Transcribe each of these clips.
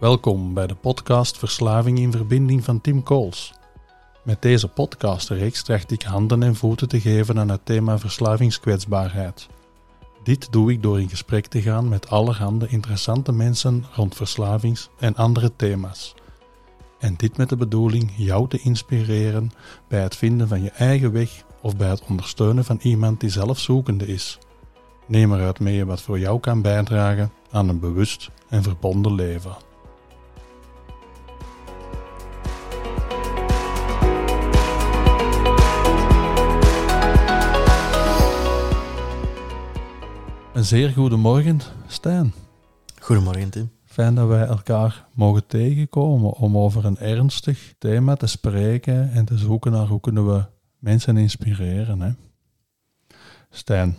Welkom bij de podcast Verslaving in Verbinding van Tim Kools. Met deze podcastreeks tracht ik handen en voeten te geven aan het thema verslavingskwetsbaarheid. Dit doe ik door in gesprek te gaan met allerhande interessante mensen rond verslavings- en andere thema's. En dit met de bedoeling jou te inspireren bij het vinden van je eigen weg of bij het ondersteunen van iemand die zelf zoekende is. Neem eruit mee wat voor jou kan bijdragen aan een bewust en verbonden leven. Een zeer goede morgen, Stijn. Goedemorgen, Tim. Fijn dat wij elkaar mogen tegenkomen om over een ernstig thema te spreken en te zoeken naar hoe kunnen we mensen inspireren. Hè? Stijn,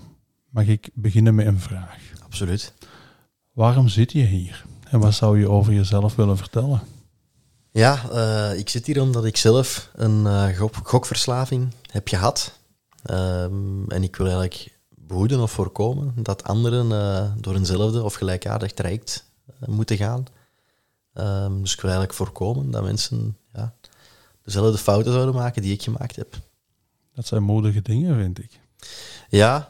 mag ik beginnen met een vraag? Absoluut. Waarom zit je hier en wat zou je over jezelf willen vertellen? Ja, uh, ik zit hier omdat ik zelf een uh, gok gokverslaving heb gehad. Um, en ik wil eigenlijk behoeden of voorkomen dat anderen uh, door eenzelfde of gelijkaardig traject moeten gaan. Um, dus ik wil eigenlijk voorkomen dat mensen ja, dezelfde fouten zouden maken die ik gemaakt heb. Dat zijn moedige dingen, vind ik. Ja,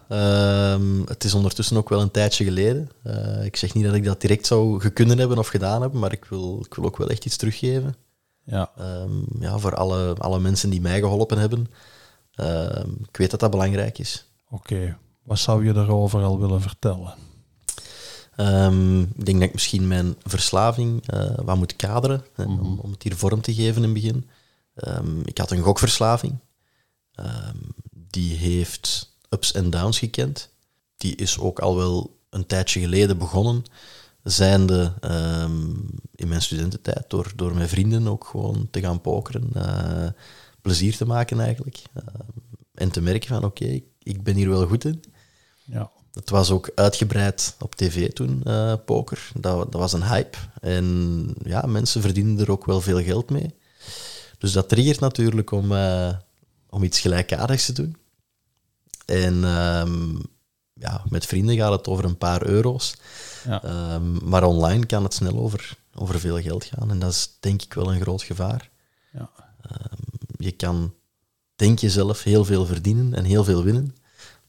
um, het is ondertussen ook wel een tijdje geleden. Uh, ik zeg niet dat ik dat direct zou gekunnen hebben of gedaan hebben, maar ik wil, ik wil ook wel echt iets teruggeven. Ja. Um, ja, voor alle, alle mensen die mij geholpen hebben. Ik weet dat dat belangrijk is. Oké, okay. Wat zou je daarover al willen vertellen? ik denk dat ik misschien mijn verslaving uh, wat moet kaderen, mm -hmm. om, om, het hier vorm te geven in het begin. ik had een gokverslaving. die heeft ups en downs gekend. Die is ook al wel een tijdje geleden begonnen, zijnde in mijn studententijd, door, door mijn vrienden ook gewoon te gaan pokeren, uh, plezier te maken eigenlijk. Uh, en te merken van oké, okay, ik ben hier wel goed in. Ja. Het was ook uitgebreid op tv toen, uh, poker. Dat, dat was een hype. En ja, mensen verdienen er ook wel veel geld mee. Dus dat triggert natuurlijk om, om iets gelijkaardigs te doen. En um, ja, met vrienden gaat het over een paar euro's. Ja. Um, maar online kan het snel over, over veel geld gaan. En dat is denk ik wel een groot gevaar. Ja. Um, je kan, denk je zelf, heel veel verdienen en heel veel winnen.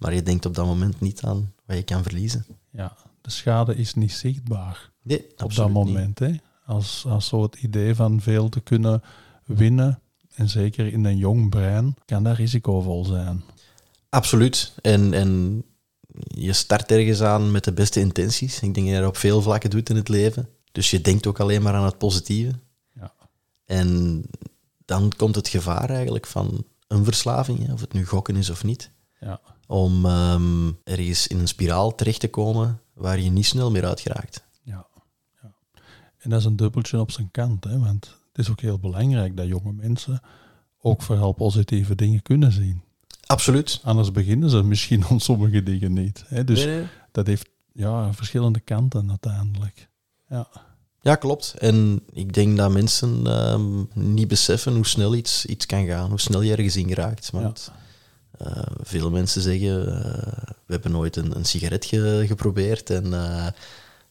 Maar je denkt op dat moment niet aan wat je kan verliezen. Ja, de schade is niet zichtbaar. Nee, op dat moment. Hè? Als, als zo het idee van veel te kunnen winnen, en zeker in een jong brein, kan dat risicovol zijn. Absoluut. En, en je start ergens aan met de beste intenties. Ik denk dat je dat op veel vlakken doet in het leven. Dus je denkt ook alleen maar aan het positieve. Ja. En dan komt het gevaar eigenlijk van een verslaving, of het nu gokken is of niet. Ja. Om um, ergens in een spiraal terecht te komen waar je niet snel meer uit geraakt. Ja. ja. En dat is een dubbeltje op zijn kant, hè? want het is ook heel belangrijk dat jonge mensen ook vooral positieve dingen kunnen zien. Absoluut. Anders beginnen ze misschien aan sommige dingen niet. Hè? Dus Nee, nee. dat heeft ja, verschillende kanten uiteindelijk. Ja. Ja, klopt. En ik denk dat mensen ehm, niet beseffen hoe snel iets, iets kan gaan, hoe snel je ergens in geraakt. Want eh, veel mensen zeggen, eh, we hebben nooit een, een sigaret ge- geprobeerd en eh,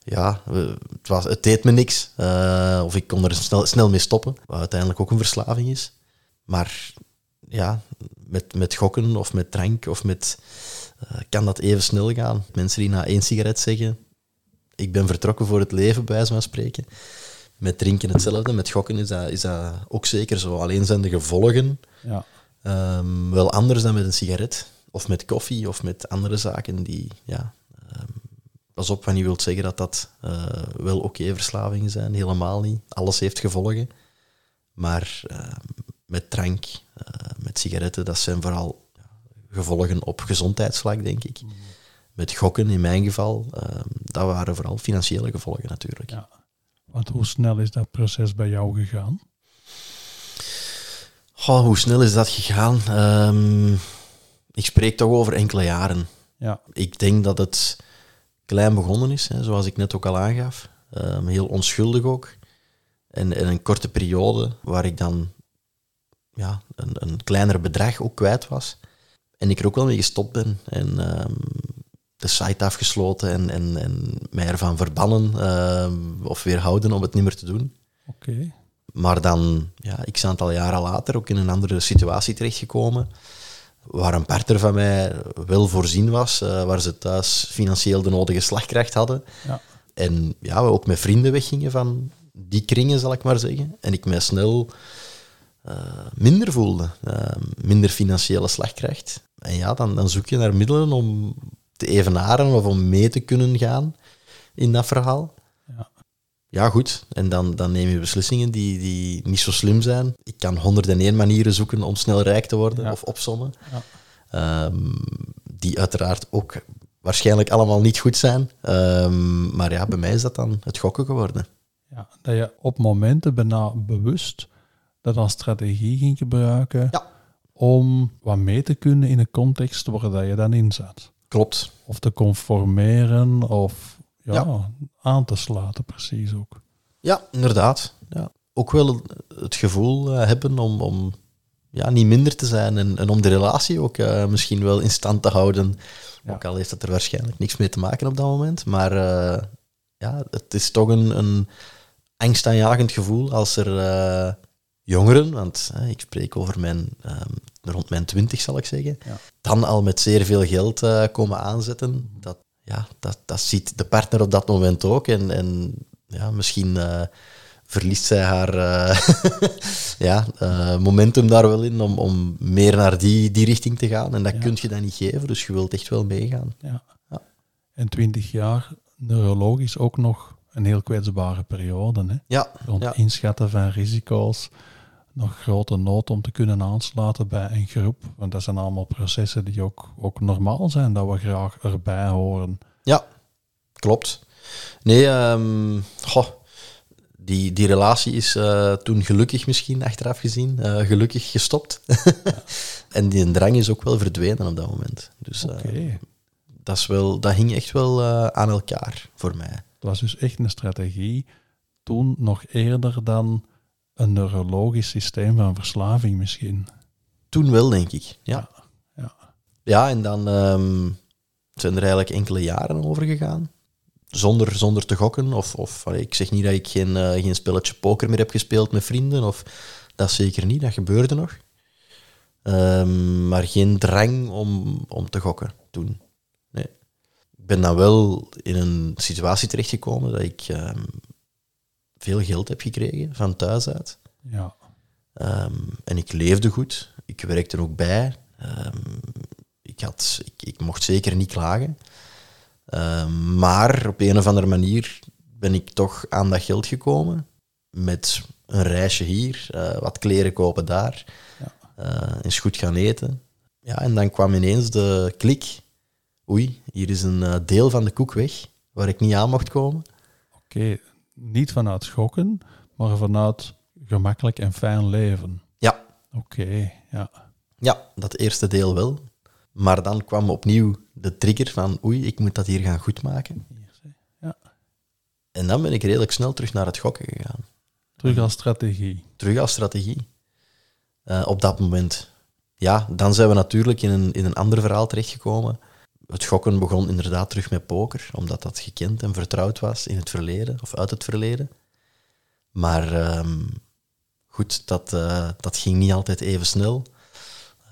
ja, het, was, het deed me niks. Eh, of ik kon er snel, snel mee stoppen, wat uiteindelijk ook een verslaving is. Maar ja, met, met gokken of met drank of met... eh, kan dat even snel gaan. Mensen die na één sigaret zeggen, ik ben vertrokken voor het leven, bij wijze spreken. Met drinken hetzelfde, met gokken is dat, is dat ook zeker zo. Alleen zijn de gevolgen Ja. Ehm, wel anders dan met een sigaret. Of met koffie, of met andere zaken die... Ja, ehm, pas op, wat niet wilt zeggen dat dat eh, wel oké verslavingen zijn. Helemaal niet. Alles heeft gevolgen. Maar ehm, met drank, eh, met sigaretten, dat zijn vooral gevolgen op gezondheidsvlak, denk ik. Met gokken, in mijn geval, dat waren vooral financiële gevolgen natuurlijk. Ja. Want hoe snel is dat proces bij jou gegaan? Goh, hoe snel is dat gegaan? Ehm, ik spreek toch over enkele jaren. Ja. Ik denk dat het klein begonnen is, hè, zoals ik net ook al aangaf. Ehm, heel onschuldig ook. En in een korte periode waar ik dan ja, een, een kleiner bedrag ook kwijt was. En ik er ook wel mee gestopt ben. En ehm, de site afgesloten en, en, en mij ervan verbannen uh, of weerhouden om het niet meer te doen. Oké. Maar dan, ja, ik aantal jaren later ook in een andere situatie terechtgekomen, waar een partner van mij wel voorzien was, uh, waar ze thuis financieel de nodige slagkracht hadden. Ja. En ja, we ook met vrienden weggingen van die kringen, zal ik maar zeggen. En ik mij snel uh, minder voelde, uh, minder financiële slagkracht. En ja, dan, dan zoek je naar middelen om te evenaren of om mee te kunnen gaan in dat verhaal. Ja, goed. En dan, dan neem je beslissingen die, die niet zo slim zijn. Ik kan 101 manieren zoeken om snel rijk te worden Ja. of opsommen. Ja. Um, die uiteraard ook waarschijnlijk allemaal niet goed zijn. Um, maar ja, bij mij is dat dan het gokken geworden. ja. Dat je op momenten bijna bewust dat als strategie ging gebruiken Ja. om wat mee te kunnen in een context waar dat je dan in zat. Klopt. Of te conformeren of ja, Ja. Aan te sluiten, precies ook. Ja, inderdaad. Ja. Ook wel het gevoel eh, hebben om, om ja, niet minder te zijn en, en om de relatie ook eh, misschien wel in stand te houden. Ja. Ook al heeft het er waarschijnlijk niks mee te maken op dat moment. Maar eh, ja, het is toch een, een angstaanjagend gevoel als er jongeren, want ik spreek over mijn, ehm, rond mijn twintig zal ik zeggen, Ja. dan al met zeer veel geld komen aanzetten. Dat, ja, dat, dat ziet de partner op dat moment ook. En, en ja, misschien eh, verliest zij haar eh, ja, eh, momentum daar wel in om, om meer naar die, die richting te gaan. En dat Ja. kun je dan niet geven, dus je wilt echt wel meegaan. Ja. Ja. En 20 jaar neurologisch ook nog een heel kwetsbare periode. Hè? Ja, Rond inschatten van risico's, nog grote nood om te kunnen aansluiten bij een groep. Want dat zijn allemaal processen die ook, ook normaal zijn, dat we graag erbij horen. Ja, klopt. Nee, ehm, goh, die, die relatie is eh, toen gelukkig misschien, achteraf gezien, eh, gelukkig gestopt. en die drang is ook wel verdwenen op dat moment. Dus eh, Oké. dat, is wel, dat hing echt wel aan elkaar voor mij. Het was dus echt een strategie, toen nog eerder dan een neurologisch systeem van verslaving misschien. Toen wel, denk ik. Ja, Ja. ja en dan ehm, zijn er eigenlijk enkele jaren over gegaan. Zonder, zonder te gokken. Of, of allee, ik zeg niet dat ik geen, eh, geen spelletje poker meer heb gespeeld met vrienden. Of, dat zeker niet, dat gebeurde nog. Ehm, maar geen drang om, om te gokken toen. Nee. Ik ben dan wel in een situatie terechtgekomen dat ik ehm, veel geld heb gekregen van thuis uit. Ja. Ehm, en ik leefde goed. Ik werkte er ook bij. Ehm, ik, had, ik, ik mocht zeker niet klagen. Ehm, maar op een of andere manier ben ik toch aan dat geld gekomen. Met een reisje hier, eh, wat kleren kopen daar. Ja. eh, eens goed gaan eten. Ja, en dan kwam ineens de klik. Oei, hier is een eh, deel van de koek weg, waar ik niet aan mocht komen. Oké, niet vanuit schokken, maar vanuit gemakkelijk en fijn leven. Ja, Oké, ja. Ja, dat eerste deel wel. Maar dan kwam opnieuw de trigger van oei, ik moet dat hier gaan goedmaken. Ja. En dan ben ik redelijk snel terug naar het gokken gegaan. Terug als strategie. Terug als strategie. Eh, op dat moment. Ja, dan zijn we natuurlijk in een, in een ander verhaal terechtgekomen. Het gokken begon inderdaad terug met poker, omdat dat gekend en vertrouwd was in het verleden, of uit het verleden. Maar ehm, goed, dat, eh, dat ging niet altijd even snel.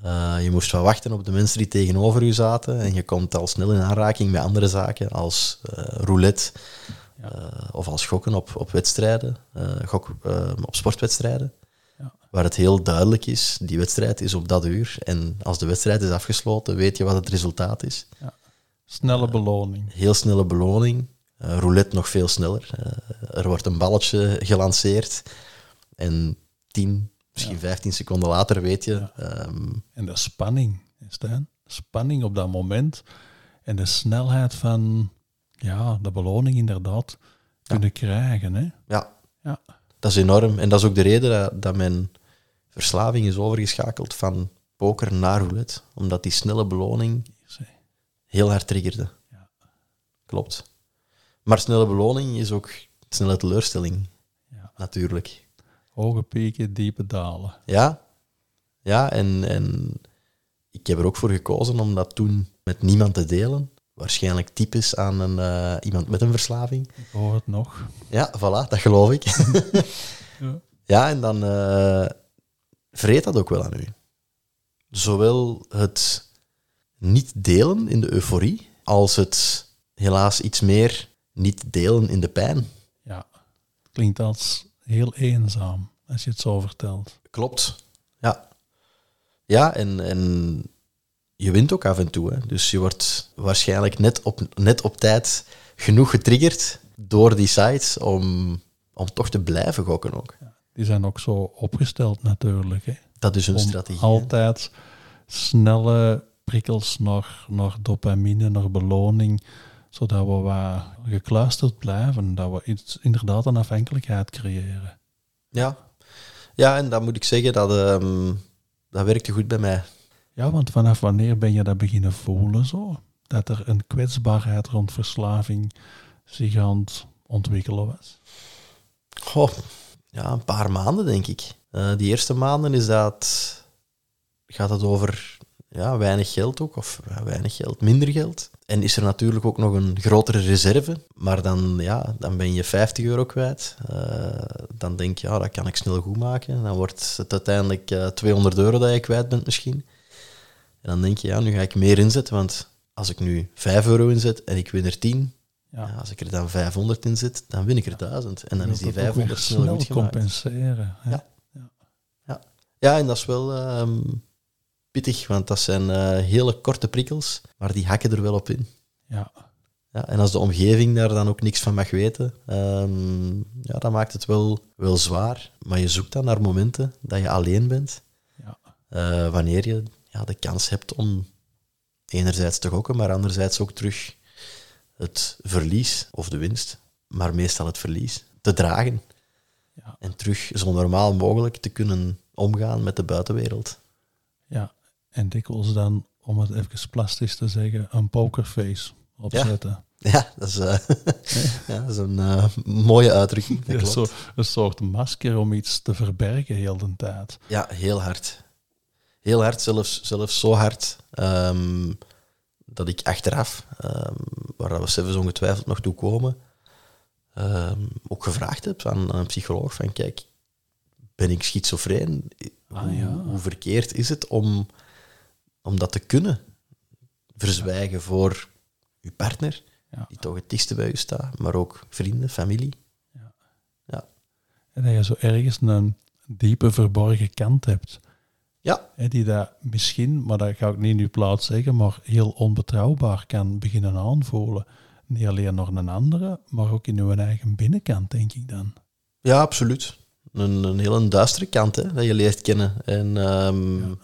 Eh, je moest wel wachten op de mensen die tegenover je zaten en je komt al snel in aanraking met andere zaken als eh, roulette Ja. of als gokken op, op wedstrijden, gok, eh, op sportwedstrijden. Ja. Waar het heel duidelijk is, die wedstrijd is op dat uur. En als de wedstrijd is afgesloten, weet je wat het resultaat is. Snelle beloning. Heel snelle beloning. Eh, roulette nog veel sneller. Eh, er wordt een balletje gelanceerd. En 10, misschien Ja. 15 seconden later weet je... Ja. ehm, En de spanning, Stijn. Spanning op dat moment. En de snelheid van ja, de beloning inderdaad kunnen krijgen. Hè? ja, Ja. dat is enorm. En dat is ook de reden dat, dat mijn verslaving is overgeschakeld van poker naar roulette. Omdat die snelle beloning heel hard triggerde. Ja. Klopt. Maar snelle beloning is ook snelle teleurstelling, Ja. natuurlijk. Hoge pieken, diepe dalen. Ja, ja en, en ik heb er ook voor gekozen om dat toen met niemand te delen. waarschijnlijk typisch aan een, eh, iemand met een verslaving. Ik hoor het nog. Ja, voilà, dat geloof ik. Ja. ja, en dan eh vreet dat ook wel aan u. Zowel het niet delen in de euforie, als het helaas iets meer niet delen in de pijn. Ja, klinkt als heel eenzaam als je het zo vertelt. Klopt. Ja. Ja, en, en je wint ook af en toe. Hè. Dus je wordt waarschijnlijk net op, net op tijd genoeg getriggerd door die sites om, om toch te blijven gokken ook. Die zijn ook zo opgesteld natuurlijk. Hè. Dat is hun Om strategie. hè. altijd snelle prikkels naar, naar dopamine, naar beloning, zodat we wat gekluisterd blijven. Dat we iets, inderdaad een afhankelijkheid creëren. Ja. ja, en dan moet ik zeggen dat ehm, dat werkte goed bij mij. Ja, want vanaf wanneer ben je dat beginnen voelen zo? Dat er een kwetsbaarheid rond verslaving zich aan het ontwikkelen was? Goh, ja, een paar maanden denk ik. Eh, die eerste maanden is dat, gaat het over ja, weinig geld ook, of weinig geld, minder geld. En is er natuurlijk ook nog een grotere reserve, maar dan, ja, dan ben je 50 euro kwijt. Eh, dan denk je, ja, dat kan ik snel goed maken. Dan wordt het uiteindelijk eh, 200 euro dat je kwijt bent misschien. En dan denk je, ja, nu ga ik meer inzetten, want als ik nu 5 euro inzet en ik win er 10, Ja, ja, als ik er dan 500 in zet, dan win ik er 1000. En dan is die wilt dat ook weer 500 snel goed gemaakt. compenseren. hè? Ja. Ja, en dat is wel ehm, pittig, want dat zijn eh, hele korte prikkels, maar die hakken er wel op in. ja. Ja, en als de omgeving daar dan ook niks van mag weten, ehm, ja, dan maakt het wel, wel zwaar. Maar je zoekt dan naar momenten dat je alleen bent, Ja. eh, wanneer je ja, de kans hebt om enerzijds te gokken, maar anderzijds ook terug het verlies of de winst, maar meestal het verlies, te dragen. Ja. En terug zo normaal mogelijk te kunnen omgaan met de buitenwereld. Ja, en dikwijls dan, om het even plastisch te zeggen, een pokerface opzetten. Ja, dat is, eh, ja, dat is een eh, mooie uitdrukking. Dat Ja, klopt. zo, een soort masker om iets te verbergen heel de tijd. Ja, heel hard. Heel hard, zelfs, zelfs zo hard ehm, dat ik achteraf, ehm, waar we zelfs ongetwijfeld nog toe komen, ehm, ook gevraagd heb aan, aan een psycholoog van kijk, ben ik schizofreen? Ah, hoe, ja. hoe verkeerd is het om, om dat te kunnen verzwijgen voor uw partner, Ja. die toch het dichtste bij u staat, maar ook vrienden, familie? En dat je zo ergens een diepe verborgen kant hebt. Ja, Hè, die dat misschien, maar dat ga ik niet in uw plaats zeggen, maar heel onbetrouwbaar kan beginnen aanvoelen. Niet alleen nog een andere, maar ook in uw eigen binnenkant, denk ik dan. Ja, absoluut. Een, een hele duistere kant hè, dat je leert kennen. En ehm, Ja.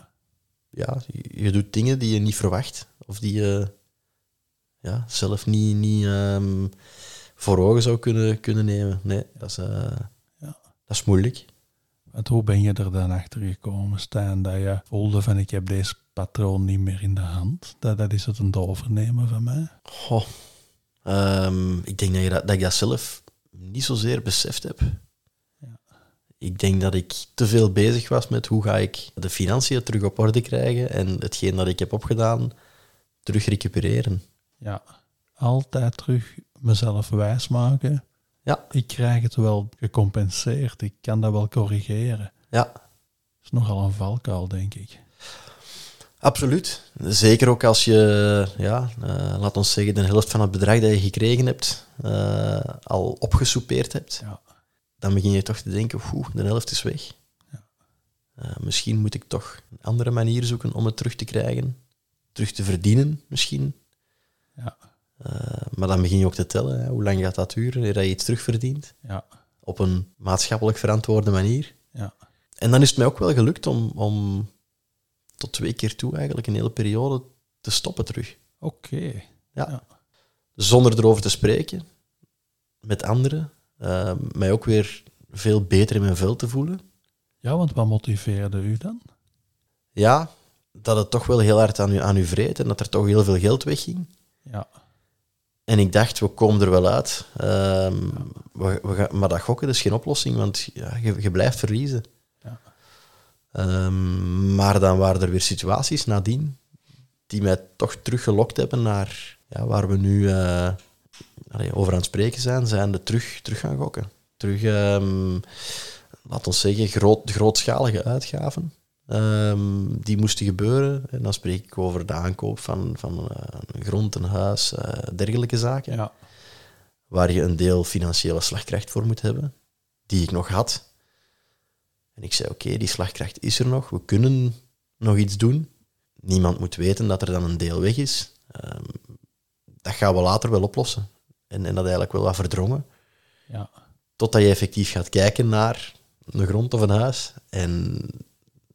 ja, je, je doet dingen die je niet verwacht. Of die je ja, zelf niet, niet ehm, voor ogen zou kunnen, kunnen nemen. Nee, dat is, eh, Ja. dat is moeilijk. Want hoe ben je er dan achter gekomen, Stijn, dat je voelde van ik heb deze patroon niet meer in de hand? Dat, dat is het een overnemen van mij? Goh. Ehm, ik denk dat, je dat, dat ik dat zelf niet zozeer beseft heb. Ja. Ik denk dat ik te veel bezig was met hoe ga ik de financiën terug op orde krijgen en hetgeen dat ik heb opgedaan terug recupereren. Ja, altijd terug mezelf wijsmaken. Ja, Ik krijg het wel gecompenseerd, ik kan dat wel corrigeren. ja, Dat is nogal een valkuil, denk ik. absoluut. Zeker ook als je, ja, eh, laat ons zeggen, de helft van het bedrag dat je gekregen hebt eh, al opgesoupeerd hebt. Ja. dan begin je toch te denken, oeh, de helft is weg. Ja. Eh, misschien moet ik toch een andere manier zoeken om het terug te krijgen. Terug te verdienen, misschien. Ja. Eh, maar dan begin je ook te tellen, hè. hoe lang gaat dat duren eer dat je iets terugverdient? Ja, Op een maatschappelijk verantwoorde manier. ja, En dan is het mij ook wel gelukt om, om tot twee keer toe eigenlijk een hele periode te stoppen terug. oké. Zonder erover te spreken, met anderen. eh, mij ook weer veel beter in mijn vel te voelen. Ja, want wat motiveerde u dan? ja, dat het toch wel heel hard aan u, aan u vreet en dat er toch heel veel geld wegging. Ja, En ik dacht, we komen er wel uit. Ehm, we, we gaan, maar dat gokken is geen oplossing, want ja, je, je blijft verliezen. Ja. Ehm, maar dan waren er weer situaties nadien die mij toch teruggelokt hebben naar ja, waar we nu uh, over aan het spreken zijn, zijn de terug, terug gaan gokken. Terug, um, laat ons zeggen, groot, grootschalige uitgaven. Um, die moesten gebeuren. En dan spreek ik over de aankoop van, van uh, een grond, een huis, uh, dergelijke zaken. Ja. Waar je een deel financiële slagkracht voor moet hebben, die ik nog had. En ik zei, oké, die slagkracht is er nog, we kunnen nog iets doen. Niemand moet weten dat er dan een deel weg is. Um, dat gaan we later wel oplossen. En, en dat eigenlijk wel wat verdrongen. Ja. Totdat je effectief gaat kijken naar een grond of een huis. En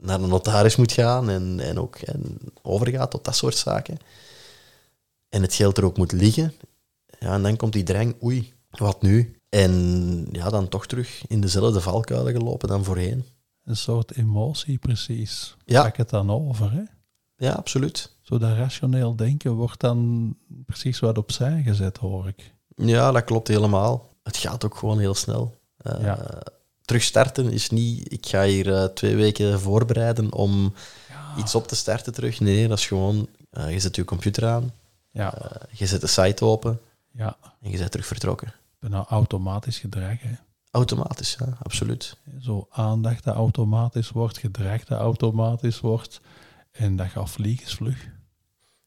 naar een notaris moet gaan en, en ook en overgaat tot dat soort zaken. En het geld er ook moet liggen. Ja, en dan komt die drang, oei, wat nu? En ja, dan toch terug in dezelfde valkuilen gelopen dan voorheen. Een soort emotie, precies. Ja. Pak het dan over, hè? Ja, absoluut. Zo dat rationeel denken wordt dan precies wat opzij gezet, hoor ik. Ja, dat klopt helemaal. Het gaat ook gewoon heel snel. Uh, Ja. Terugstarten is niet, ik ga hier eh, twee weken voorbereiden om Ja. iets op te starten terug. Nee, dat is gewoon, eh, je zet je computer aan, Ja, eh, je zet de site open ja. en je bent terug vertrokken. Bijna automatisch gedrag, hè? Automatisch, ja, absoluut. Zo aandacht dat automatisch wordt, gedrag dat automatisch wordt. En dat gaat vliegensvlug.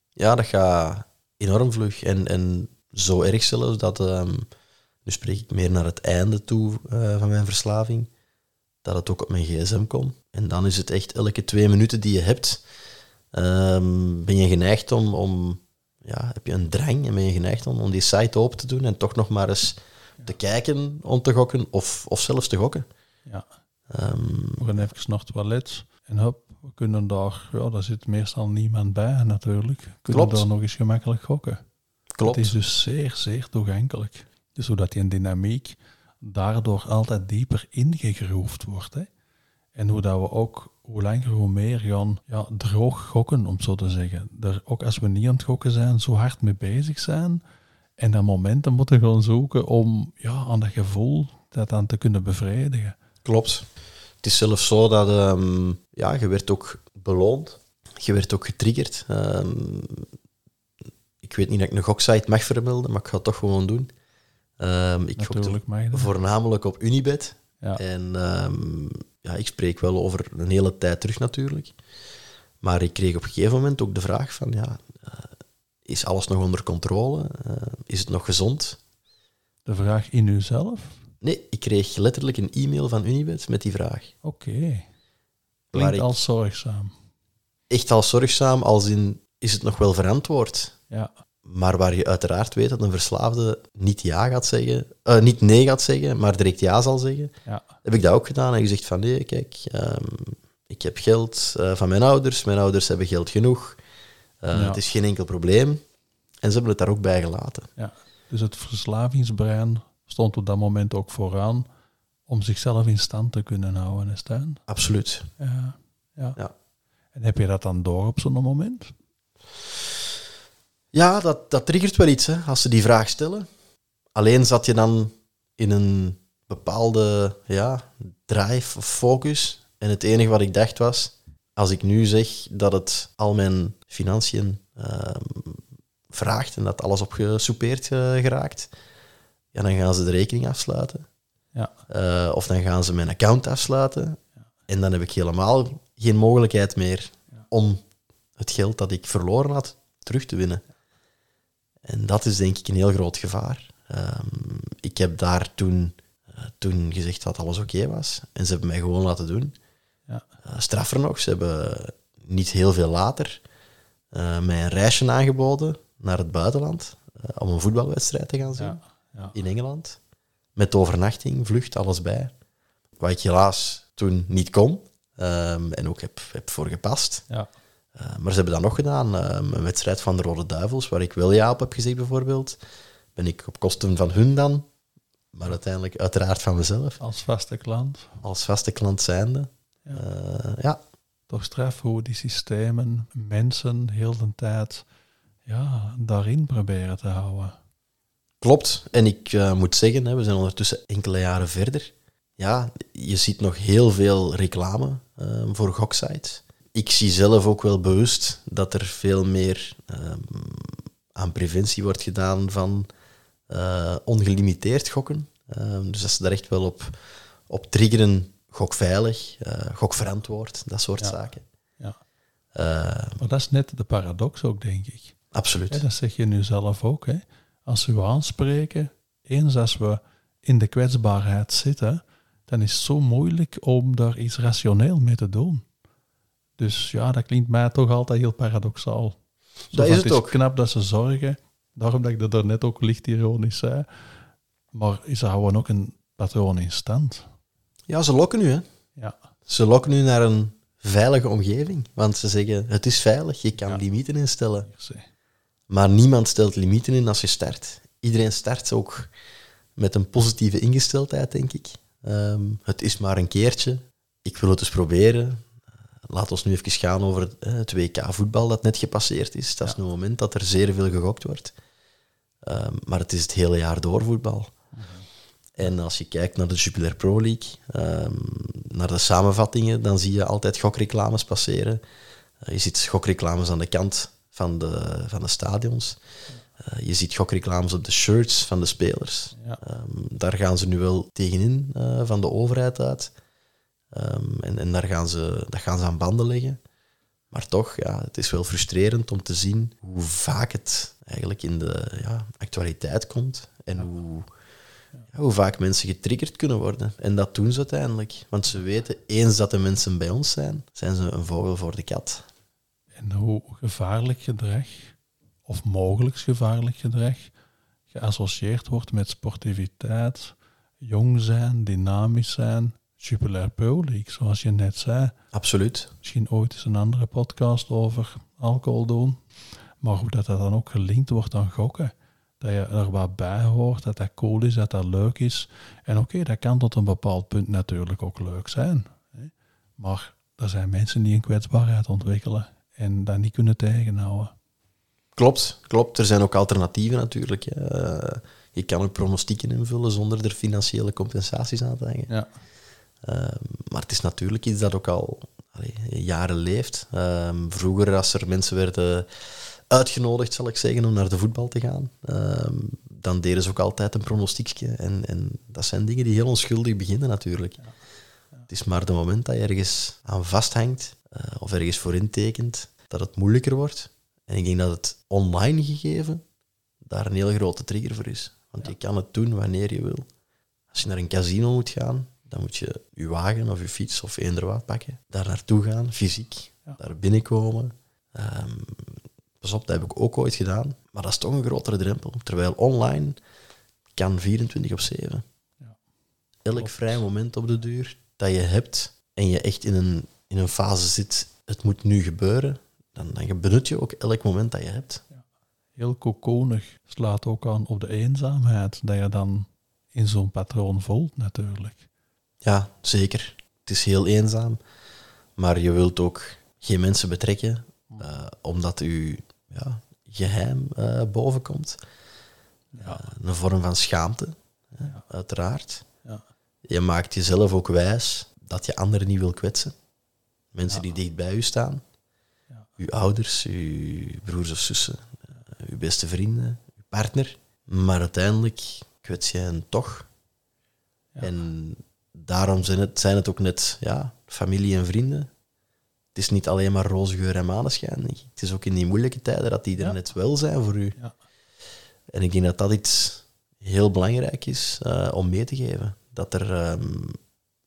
Ja, dat gaat enorm vlug. En, en zo erg zelfs dat, ehm, nu spreek ik meer naar het einde toe eh, van mijn verslaving, dat het ook op mijn gsm komt. En dan is het echt elke twee minuten die je hebt, ehm, ben je geneigd om, om, ja, heb je een drang en ben je geneigd om, om die site open te doen en toch nog maar eens te kijken om te gokken of, of zelfs te gokken. Ja. Ehm, We gaan even naar het toilet. En hop, we kunnen daar... Ja, daar zit meestal niemand bij, natuurlijk. We kunnen Klopt. daar nog eens gemakkelijk gokken. klopt. Het is dus zeer, zeer toegankelijk. Dus zodat die dynamiek daardoor altijd dieper ingegroefd wordt. Hè? En hoe dat we ook hoe langer hoe meer gaan ja, droog gokken, om zo te zeggen. Ook als we niet aan het gokken zijn, zo hard mee bezig zijn. En dan momenten moeten gaan zoeken om ja, aan dat gevoel dat dan te kunnen bevredigen. Klopt. Het is zelfs zo dat ehm, ja, je werd ook beloond. Je werd ook getriggerd. Ehm, ik weet niet dat ik een goksite mag vermelden, maar ik ga het toch gewoon doen. Ehm, ik Natuurlijk voornamelijk op Unibet. Ja, En ehm, ja, ik spreek wel over een hele tijd terug natuurlijk. Maar ik kreeg op een gegeven moment ook de vraag van, ja, eh, is alles nog onder controle? Eh, is het nog gezond? de vraag in uzelf. Nee, ik kreeg letterlijk een e-mail van Unibet met die vraag. Oké. Waar Klinkt als zorgzaam. echt al zorgzaam, als in is het nog wel verantwoord. Ja, Maar waar je uiteraard weet dat een verslaafde niet ja gaat zeggen, eh, niet nee gaat zeggen, maar direct ja zal zeggen, ja, heb ik dat ook gedaan en gezegd van nee, kijk, ehm, ik heb geld eh, van mijn ouders, mijn ouders hebben geld genoeg, Eh, Ja. het is geen enkel probleem. En ze hebben het daar ook bij gelaten. ja. Dus het verslavingsbrein stond op dat moment ook vooraan om zichzelf in stand te kunnen houden, hè, Stijn? Absoluut. Ja, ja. Ja. En heb je dat dan door op zo'n moment? Ja, dat, dat triggert wel iets, hè, als ze die vraag stellen. Alleen zat je dan in een bepaalde ja, drive of focus. En het enige wat ik dacht was, als ik nu zeg dat het al mijn financiën ehm, vraagt en dat alles opgesoupeerd eh, geraakt, ja, dan gaan ze de rekening afsluiten. Ja. Eh, of dan gaan ze mijn account afsluiten. En dan heb ik helemaal geen mogelijkheid meer Ja. om het geld dat ik verloren had terug te winnen. En dat is denk ik een heel groot gevaar. Ehm, ik heb daar toen, eh, toen gezegd dat alles oké was. En ze hebben mij gewoon laten doen. Ja. Eh, straffer nog, ze hebben niet heel veel later eh, mij een reisje aangeboden naar het buitenland. om een voetbalwedstrijd te gaan zien Ja, ja. in Engeland. Met overnachting, vlucht, alles bij. Wat ik helaas toen niet kon. ehm, en ook heb, heb voor gepast. ja. Eh, maar ze hebben dat nog gedaan. Ehm, een wedstrijd van de Rode Duivels, waar ik wel ja op heb gezegd bijvoorbeeld. Ben ik op kosten van hun dan. Maar uiteindelijk uiteraard van mezelf. Als vaste klant. Als vaste klant zijnde. Ja. Eh, ja, Toch straf hoe die systemen mensen heel de tijd ja, daarin proberen te houden. Klopt. En ik eh, moet zeggen, hè, we zijn ondertussen enkele jaren verder. Ja, je ziet nog heel veel reclame eh, voor goksites. Ik zie zelf ook wel bewust dat er veel meer ehm, aan preventie wordt gedaan van uh, ongelimiteerd gokken. Ehm, dus dat ze daar echt wel op, op triggeren, gokveilig, uh, gokverantwoord, dat soort zaken. Ja. maar dat is net de paradox ook, denk ik. Absoluut. dat zeg je nu zelf ook. Hè. Als we aanspreken, eens als we in de kwetsbaarheid zitten, dan is het zo moeilijk om daar iets rationeel mee te doen. Dus ja, dat klinkt mij toch altijd heel paradoxaal. dat is het, ook. knap dat ze zorgen, daarom dat ik dat er net ook licht ironisch zei. Maar ze houden ook een patroon in stand. Ja, ze lokken nu, hè? Ja. Ze lokken nu naar een veilige omgeving. Want ze zeggen, het is veilig, je kan limieten instellen. Maar niemand stelt limieten in als je start. Iedereen start ook met een positieve ingesteldheid, denk ik. Ehm, het is maar een keertje. Ik wil het eens proberen. Laat ons nu even gaan over het, WK voetbal dat net gepasseerd is. Dat is een moment dat er zeer veel gegokt wordt. Ehm, maar het is het hele jaar door voetbal. Mhm. En als je kijkt naar de Jupiler Pro League, ehm, naar de samenvattingen, dan zie je altijd gokreclames passeren. Uh, je ziet gokreclames aan de kant van de, van de stadions. Uh, je ziet gokreclames op de shirts van de spelers. Ja. Um, daar gaan ze nu wel tegenin uh, van de overheid uit. Um, en en daar gaan ze, dat gaan ze aan banden leggen. Maar toch, ja, het is wel frustrerend om te zien hoe vaak het eigenlijk in de ja, actualiteit komt. En hoe, ja, hoe vaak mensen getriggerd kunnen worden. En dat doen ze uiteindelijk. Want ze weten, eens dat de mensen bij ons zijn, zijn ze een vogel voor de kat. En hoe gevaarlijk gedrag of mogelijk gevaarlijk gedrag geassocieerd wordt met sportiviteit, jong zijn, dynamisch zijn, Jupiler Pro zoals je net zei. Absoluut. Misschien ooit eens een andere podcast over alcohol doen. Maar hoe dat, dat dan ook gelinkt wordt aan gokken. Dat je er wat bij hoort, dat dat cool is, dat dat leuk is. En oké, dat kan tot een bepaald punt natuurlijk ook leuk zijn. Maar er zijn mensen die een kwetsbaarheid ontwikkelen en dat niet kunnen tegenhouden. Klopt, klopt. Er zijn ook alternatieven natuurlijk. Uh, je kan ook pronostieken invullen zonder er financiële compensaties aan te hangen. Ja. Uh, maar het is natuurlijk iets dat ook al allee, jaren leeft. Uh, vroeger, als er mensen werden uitgenodigd, zal ik zeggen, om naar de voetbal te gaan, ehm, dan deden ze ook altijd een pronostiekje. En, en dat zijn dingen die heel onschuldig beginnen natuurlijk. Ja. Ja. Het is maar het moment dat je ergens aan vasthangt eh, of ergens voor intekent, dat het moeilijker wordt. En ik denk dat het online gegeven daar een heel grote trigger voor is. Want je kan het doen wanneer je wil. Als je naar een casino moet gaan, dan moet je je wagen of je fiets of eender wat pakken. Daar naartoe gaan, fysiek. Daar binnenkomen. Um, pas op, dat heb ik ook ooit gedaan. Maar dat is toch een grotere drempel. Terwijl online kan 24 op 7. Ja. Elk vrij moment op de duur dat je hebt en je echt in een, in een fase zit, het moet nu gebeuren, dan, dan benut je ook elk moment dat je hebt. Ja. Heel kokonig slaat ook aan op de eenzaamheid, dat je dan in zo'n patroon voelt natuurlijk. Ja, zeker. Het is heel eenzaam, maar je wilt ook geen mensen betrekken, uh, omdat u ja, geheim uh, boven komt. Ja. Uh, een vorm van schaamte, ja. uiteraard. Ja. Je maakt jezelf ook wijs dat je anderen niet wil kwetsen. Mensen die dicht bij u staan. Uw ouders, uw broers of zussen, uw beste vrienden, uw partner. Maar uiteindelijk kwets je hen toch. En daarom zijn het, zijn het ook net ja, familie en vrienden. Het is niet alleen maar roze geur en maneschijn. Het is ook in die moeilijke tijden dat die er net wel zijn voor u. Ja. En ik denk dat dat iets heel belangrijk is uh, om mee te geven. Dat er um,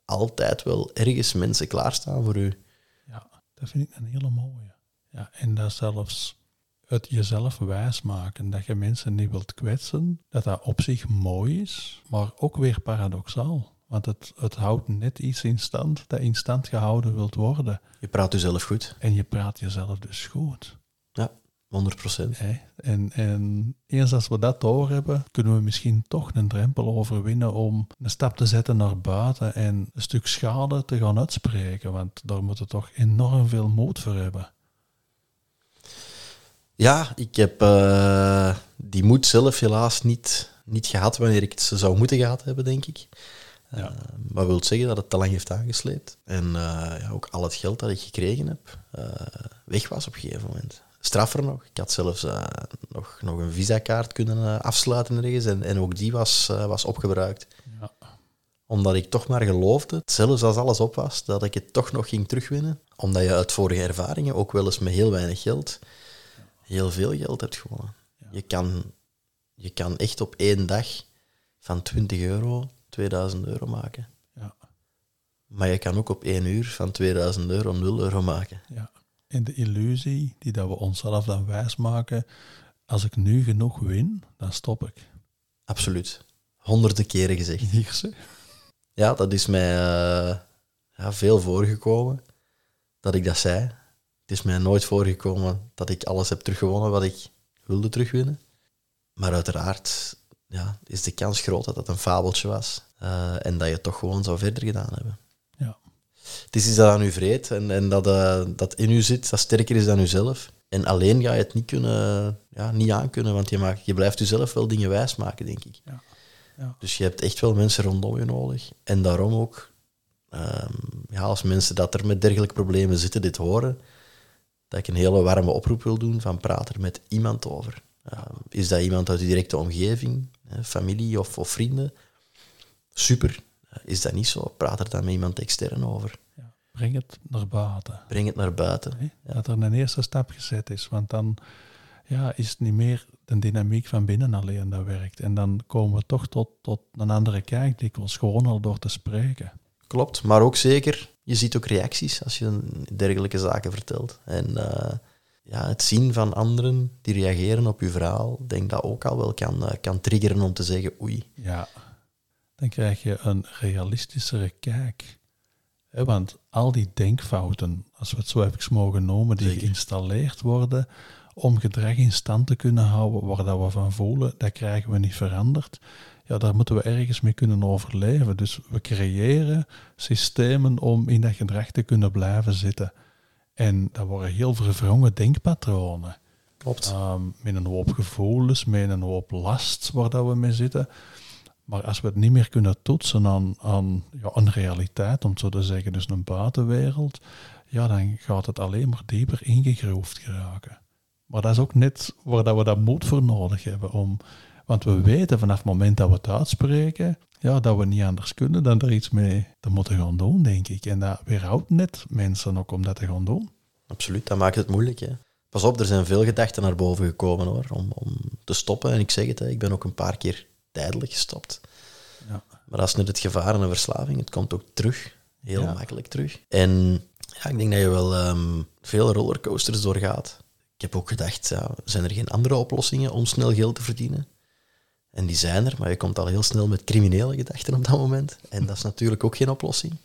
altijd wel ergens mensen klaarstaan voor u. Ja, dat vind ik een hele mooie. Ja, en dat zelfs het jezelf wijsmaken dat je mensen niet wilt kwetsen, dat dat op zich mooi is, maar ook weer paradoxaal. Want het, het houdt net iets in stand dat in stand gehouden wilt worden. Je praat jezelf goed. En je praat jezelf dus goed. Ja, 100 procent. En, en eens als we dat doorhebben, kunnen we misschien toch een drempel overwinnen om een stap te zetten naar buiten en een stuk schade te gaan uitspreken. Want daar moeten we toch enorm veel moed voor hebben. Ja, ik heb uh, die moed zelf helaas niet, niet gehad wanneer ik het zou moeten gehad hebben, denk ik. Ja. Uh, maar wil zeggen dat het te lang heeft aangesleept. En uh, ja, ook al het geld dat ik gekregen heb, weg was op een gegeven moment. straffer nog. Ik had zelfs uh, nog, nog een visakaart kunnen uh, afsluiten ergens en, en ook die was, uh, was opgebruikt. Ja. Omdat ik toch maar geloofde, zelfs als alles op was, dat ik het toch nog ging terugwinnen. Omdat je uit vorige ervaringen ook wel eens met heel weinig geld heel veel geld hebt gewonnen. Ja. Je, kan, je kan echt op één dag van 20 euro 2000 euro maken. Ja. Maar je kan ook op één uur van 2000 euro 0 euro maken. Ja. En de illusie die dat we onszelf dan wijsmaken, als ik nu genoeg win, dan stop ik. Absoluut. Honderden keren gezegd. Hier, ja, dat is mij uh, ja, veel voorgekomen dat ik dat zei. Het is mij nooit voorgekomen dat ik alles heb teruggewonnen wat ik wilde terugwinnen. Maar uiteraard ja, is de kans groot dat dat een fabeltje was. Uh, en dat je het toch gewoon zou verder gedaan hebben. Ja. Het is iets dat aan u vreet en, en dat, uh, dat in u zit, dat sterker is dan uzelf. En alleen ga je het niet, kunnen, ja, niet aankunnen, want je, maakt, je blijft jezelf wel dingen wijsmaken, denk ik. Ja. Ja. Dus je hebt echt wel mensen rondom je nodig. En daarom ook, um, ja, als mensen dat er met dergelijke problemen zitten, dit horen, dat ik een hele warme oproep wil doen van praat er met iemand over. Uh, is dat iemand uit je directe omgeving, familie of, of, vrienden? Super. Uh, is dat niet zo? Praat er dan met iemand extern over. Ja, breng het naar buiten. Breng het naar buiten. Ja. Dat er een eerste stap gezet is, want dan ja, is het niet meer de dynamiek van binnen alleen dat werkt. En dan komen we toch tot, tot een andere kijk, dikwijls gewoon al door te spreken. Klopt, maar ook zeker, je ziet ook reacties als je dergelijke zaken vertelt. En uh, ja, het zien van anderen die reageren op je verhaal, denk dat ook al wel kan, uh, kan triggeren om te zeggen oei. Ja, dan krijg je een realistischere kijk. He, want al die denkfouten, als we het zo even mogen noemen, die Zeker. geïnstalleerd worden om gedrag in stand te kunnen houden waar dat we van voelen, dat krijgen we niet veranderd ja, daar moeten we ergens mee kunnen overleven. Dus we creëren systemen om in dat gedrag te kunnen blijven zitten. En dat worden heel verwrongen denkpatronen. Klopt. Um, met een hoop gevoelens, met een hoop last waar dat we mee zitten. Maar als we het niet meer kunnen toetsen aan, aan ja, een realiteit, om het zo te zeggen, dus een buitenwereld, ja, dan gaat het alleen maar dieper ingegroefd geraken. Maar dat is ook net waar dat we dat moed voor nodig hebben om want we weten vanaf het moment dat we het uitspreken, ja, dat we niet anders kunnen dan er iets mee te moeten gaan doen, denk ik. En dat weerhoudt net mensen ook om dat te gaan doen. Absoluut, dat maakt het moeilijk. Hè? Pas op, er zijn veel gedachten naar boven gekomen hoor, om, om te stoppen. En ik zeg het, hè, ik ben ook een paar keer tijdelijk gestopt. Ja. Maar dat is net het gevaar en een verslaving. Het komt ook terug, heel ja. makkelijk terug. En ja, ik denk dat je wel um, veel rollercoasters doorgaat. Ik heb ook gedacht, ja, zijn er geen andere oplossingen om snel geld te verdienen? En die zijn er, maar je komt al heel snel met criminele gedachten op dat moment. En dat is natuurlijk ook geen oplossing.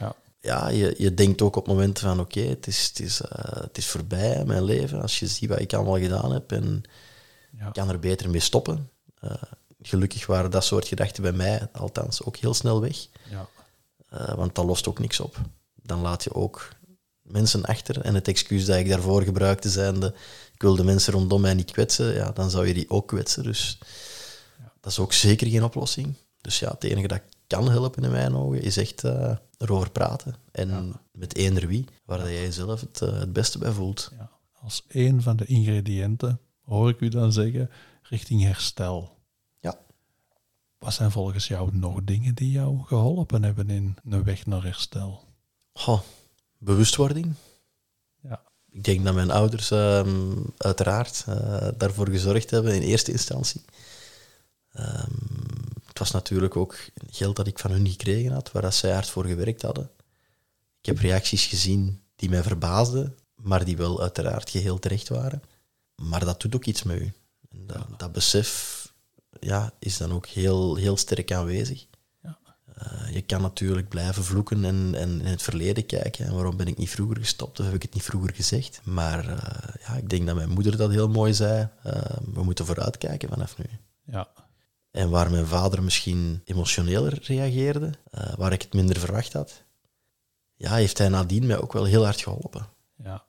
Ja, ja je, je denkt ook op momenten van oké, okay, het, is, het, is, uh, het is voorbij mijn leven. Als je ziet wat ik allemaal gedaan heb en ja. ik kan er beter mee stoppen. Uh, gelukkig waren dat soort gedachten bij mij althans ook heel snel weg. Ja. Uh, want dat lost ook niks op. Dan laat je ook mensen achter. En het excuus dat ik daarvoor gebruikte zijnde, ik wil de mensen rondom mij niet kwetsen, ja, dan zou je die ook kwetsen. Dus dat is ook zeker geen oplossing. Dus ja, het enige dat kan helpen in mijn ogen is echt uh, erover praten. En ja. met eender wie, waar dat jij jezelf het, uh, het beste bij voelt. Ja. Als een van de ingrediënten, hoor ik u dan zeggen, richting herstel. Ja. Wat zijn volgens jou nog dingen die jou geholpen hebben in een weg naar herstel? Oh, bewustwording. Ja. Ik denk dat mijn ouders um, uiteraard uh, daarvoor gezorgd hebben in eerste instantie. Um, het was natuurlijk ook geld dat ik van hun gekregen had, waar dat zij hard voor gewerkt hadden. Ik heb reacties gezien die mij verbaasden, maar die wel uiteraard geheel terecht waren. Maar dat doet ook iets met u. En dat, ja. dat besef ja, is dan ook heel, heel sterk aanwezig. Ja. Uh, je kan natuurlijk blijven vloeken en, en in het verleden kijken. En waarom ben ik niet vroeger gestopt of heb ik het niet vroeger gezegd? Maar uh, ja, ik denk dat mijn moeder dat heel mooi zei. Uh, we moeten vooruitkijken vanaf nu. Ja, en waar mijn vader misschien emotioneler reageerde, uh, waar ik het minder verwacht had, ja, heeft hij nadien mij ook wel heel hard geholpen. Ja.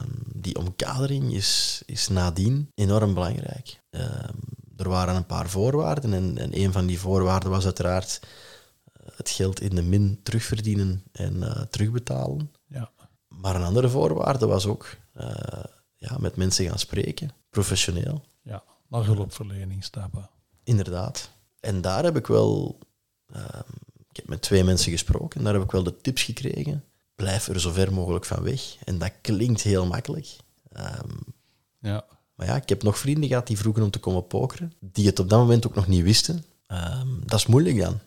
Um, die omkadering is, is nadien enorm belangrijk. Um, er waren een paar voorwaarden en, en een van die voorwaarden was uiteraard uh, het geld in de min terugverdienen en uh, terugbetalen. Ja. Maar een andere voorwaarde was ook ja, met mensen gaan spreken, professioneel. Ja, naar hulpverlening stappen. Inderdaad. En daar heb ik wel, ehm, ik heb met twee mensen gesproken, en daar heb ik wel de tips gekregen. Blijf er zo ver mogelijk van weg. En dat klinkt heel makkelijk. Ehm, Ja, maar ja, ik heb nog vrienden gehad die vroegen om te komen pokeren, die het op dat moment ook nog niet wisten. Ehm, dat is moeilijk dan.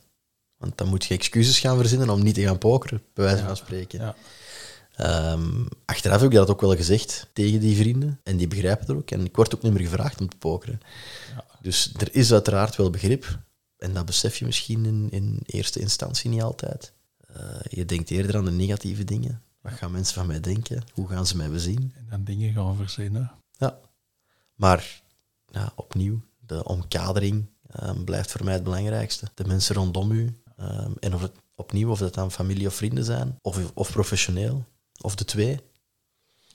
Want dan moet je excuses gaan verzinnen om niet te gaan pokeren, bij wijze van spreken. ja, Ehm, achteraf heb ik dat ook wel gezegd tegen die vrienden. En die begrijpen het ook. En ik word ook niet meer gevraagd om te pokeren. Ja. Dus er is uiteraard wel begrip. En dat besef je misschien in, in eerste instantie niet altijd. Eh, je denkt eerder aan de negatieve dingen. Wat gaan mensen van mij denken? Hoe gaan ze mij bezien? en dan dingen gaan verzinnen. Ja. Maar ja, opnieuw, de omkadering ehm, blijft voor mij het belangrijkste. De mensen rondom u. ehm, en of het, opnieuw, of dat dan familie of vrienden zijn, of, of professioneel, of de twee.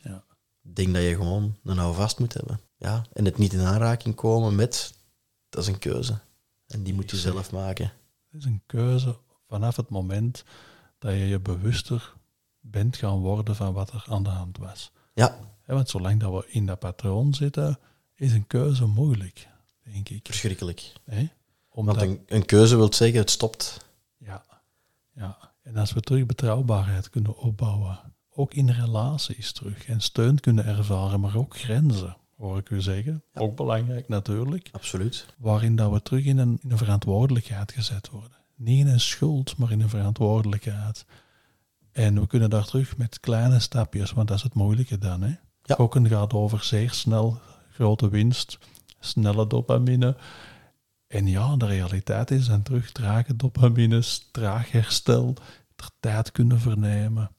Ja. Ik denk dat je gewoon een houvast moet hebben. Ja, en het niet in aanraking komen met, dat is een keuze. En die moet je zelf maken. Het is een keuze vanaf het moment dat je je bewuster bent gaan worden van wat er aan de hand was. Ja, want zolang dat we in dat patroon zitten, is een keuze moeilijk, denk ik. verschrikkelijk. Omdat, Want een, een keuze wil zeggen, het stopt. ja, ja. En als we terug betrouwbaarheid kunnen opbouwen, ook in relaties terug, en steun kunnen ervaren, maar ook grenzen, hoor ik u zeggen. Ook belangrijk natuurlijk. Absoluut. waarin dat we terug in een, in een verantwoordelijkheid gezet worden. Niet in een schuld, maar in een verantwoordelijkheid. En we kunnen daar terug met kleine stapjes, want dat is het moeilijke dan. Hè? Ja. Gokken gaat over zeer snel, grote winst, snelle dopamine. En ja, de realiteit is dan terug trage dopamines, traag herstel, er tijd kunnen vernemen.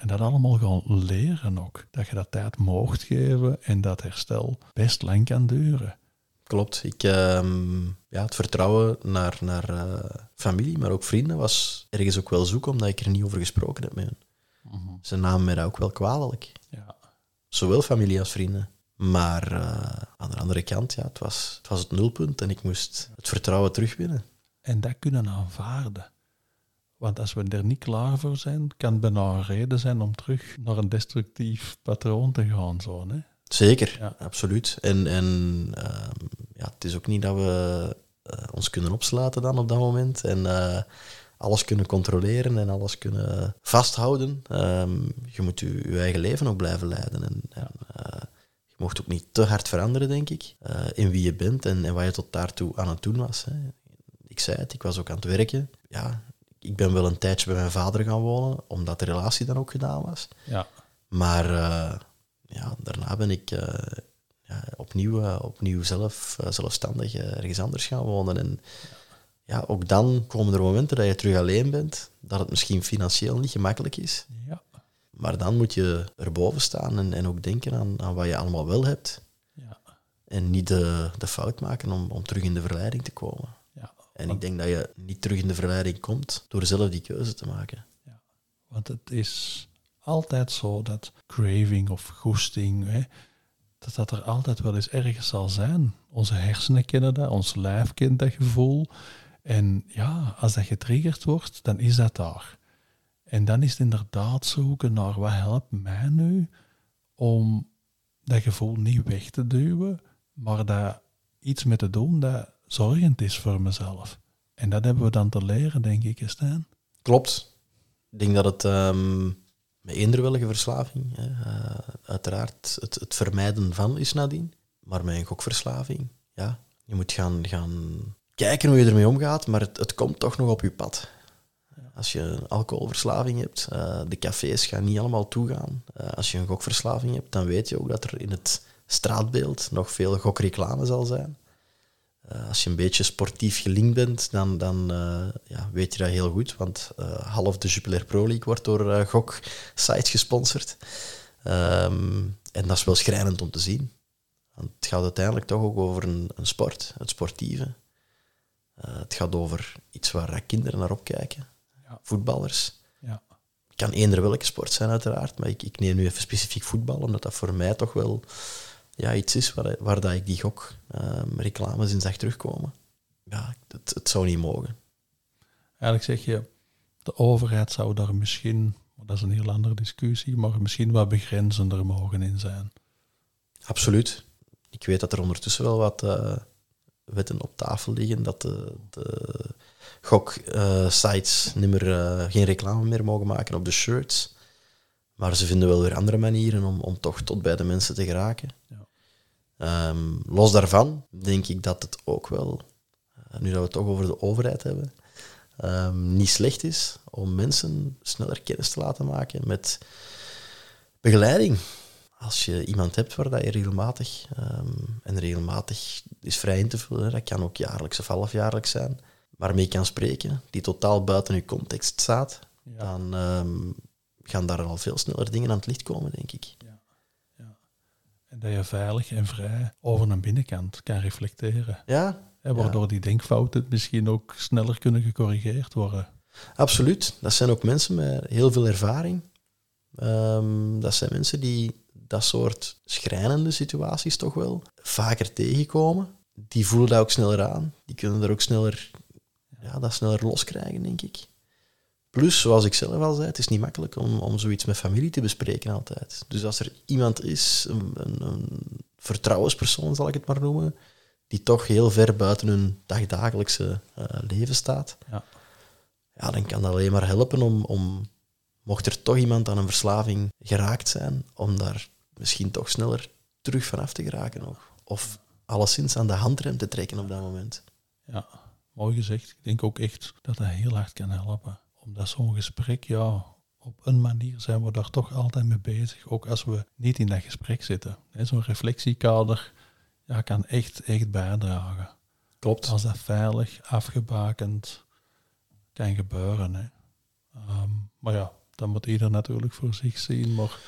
En dat allemaal gaan leren ook. Dat je dat tijd moogt geven en dat herstel best lang kan duren. Klopt. Ik, ehm, ja, het vertrouwen naar, naar eh, familie, maar ook vrienden, was ergens ook wel zoek, omdat ik er niet over gesproken heb met hen. Ze namen mij dat ook wel kwalijk. Ja. Zowel familie als vrienden. Maar eh, aan de andere kant, ja, het, was, het was het nulpunt en ik moest het vertrouwen terugwinnen. En dat kunnen aanvaarden. Want als we er niet klaar voor zijn, kan het bijna een reden zijn om terug naar een destructief patroon te gaan. Zo, hè? Zeker, Ja. absoluut. En, en ehm, ja, het is ook niet dat we eh, ons kunnen opsluiten dan op dat moment en eh, alles kunnen controleren en alles kunnen vasthouden. Ehm, je moet je, je eigen leven ook blijven leiden. En, en, eh, je mocht ook niet te hard veranderen, denk ik, in wie je bent en, en wat je tot daartoe aan het doen was. Hè. Ik zei het, ik was ook aan het werken. Ja, ik ben wel een tijdje bij mijn vader gaan wonen, omdat de relatie dan ook gedaan was. Ja. Maar eh, ja, daarna ben ik eh, ja, opnieuw, eh, opnieuw zelf, zelfstandig ergens anders gaan wonen. En ja, ook dan komen er momenten dat je terug alleen bent, dat het misschien financieel niet gemakkelijk is. Ja. Maar dan moet je erboven staan en, en ook denken aan, aan wat je allemaal wel hebt. Ja. En niet de, de fout maken om, om terug in de verleiding te komen. Ja. En ik denk dat je niet terug in de verleiding komt door zelf die keuze te maken. Want het is altijd zo dat craving of goesting, hè, dat dat er altijd wel eens ergens zal zijn. Onze hersenen kennen dat, ons lijf kent dat gevoel. En ja, als dat getriggerd wordt, dan is dat daar. En dan is het inderdaad zoeken naar wat helpt mij nu om dat gevoel niet weg te duwen, maar daar iets mee te doen dat zorgend is voor mezelf. En dat hebben we dan te leren, denk ik, Stijn. Klopt. Ik denk dat het ehm, met eender welke verslaving, hè, eh, uiteraard het, het vermijden van is nadien, maar met een gokverslaving, ja, je moet gaan, gaan kijken hoe je ermee omgaat, maar het, het komt toch nog op je pad. Als je een alcoholverslaving hebt, uh, de cafés gaan niet allemaal toegaan. Uh, als je een gokverslaving hebt, dan weet je ook dat er in het straatbeeld nog veel gokreclame zal zijn. Uh, als je een beetje sportief gelinkt bent, dan, dan uh, ja, weet je dat heel goed. Want uh, half de Jupiler Pro League wordt door gok-sites gesponsord. Um, en dat is wel schrijnend om te zien. Want het gaat uiteindelijk toch ook over een, een sport, het sportieve. het gaat over iets waar kinderen naar opkijken. Ja. Voetballers. Ja. kan eender welke sport zijn, uiteraard. Maar ik, ik neem nu even specifiek voetbal, omdat dat voor mij toch wel ja, iets is waar, waar dat ik die gok um, reclames in zag terugkomen. Ja, het, het zou niet mogen. Eigenlijk zeg je, de overheid zou daar misschien, dat is een heel andere discussie, maar misschien wat begrenzender mogen in zijn. Absoluut. Ik weet dat er ondertussen wel wat uh, wetten op tafel liggen dat de, de gok-sites uh, meer, uh, geen reclame meer mogen maken op de shirts. Maar ze vinden wel weer andere manieren om, om toch tot bij de mensen te geraken. Ja. Um, los daarvan denk ik dat het ook wel, nu dat we het toch over de overheid hebben, um, niet slecht is om mensen sneller kennis te laten maken met begeleiding. Als je iemand hebt waar dat je regelmatig, um, en regelmatig is vrij in te vullen, dat kan ook jaarlijks of halfjaarlijks zijn, waarmee je kan spreken, die totaal buiten je context staat, ja. dan gaan daar al veel sneller dingen aan het licht komen, denk ik. Dat je veilig en vrij over een binnenkant kan reflecteren. Ja. En waardoor die denkfouten misschien ook sneller kunnen gecorrigeerd worden. Absoluut. Dat zijn ook mensen met heel veel ervaring. Um, dat zijn mensen die dat soort schrijnende situaties toch wel vaker tegenkomen. Die voelen dat ook sneller aan. Die kunnen er ook sneller, ja, dat sneller loskrijgen, denk ik. Plus, zoals ik zelf al zei, het is niet makkelijk om, om zoiets met familie te bespreken altijd. Dus als er iemand is, een, een, een vertrouwenspersoon zal ik het maar noemen, die toch heel ver buiten hun dagdagelijkse uh, leven staat, ja. ja, dan kan dat alleen maar helpen om, om, mocht er toch iemand aan een verslaving geraakt zijn, om daar misschien toch sneller terug vanaf te geraken nog. Of alleszins aan de handrem te trekken op dat moment. Ja, mooi gezegd. Ik denk ook echt dat dat heel hard kan helpen. Omdat zo'n gesprek, ja, op een manier zijn we daar toch altijd mee bezig. Ook als we niet in dat gesprek zitten. Zo'n reflectiekader ja, kan echt, echt bijdragen. Klopt. Als dat veilig, afgebakend kan gebeuren. Hè. Um, maar ja, dan moet ieder natuurlijk voor zich zien. Maar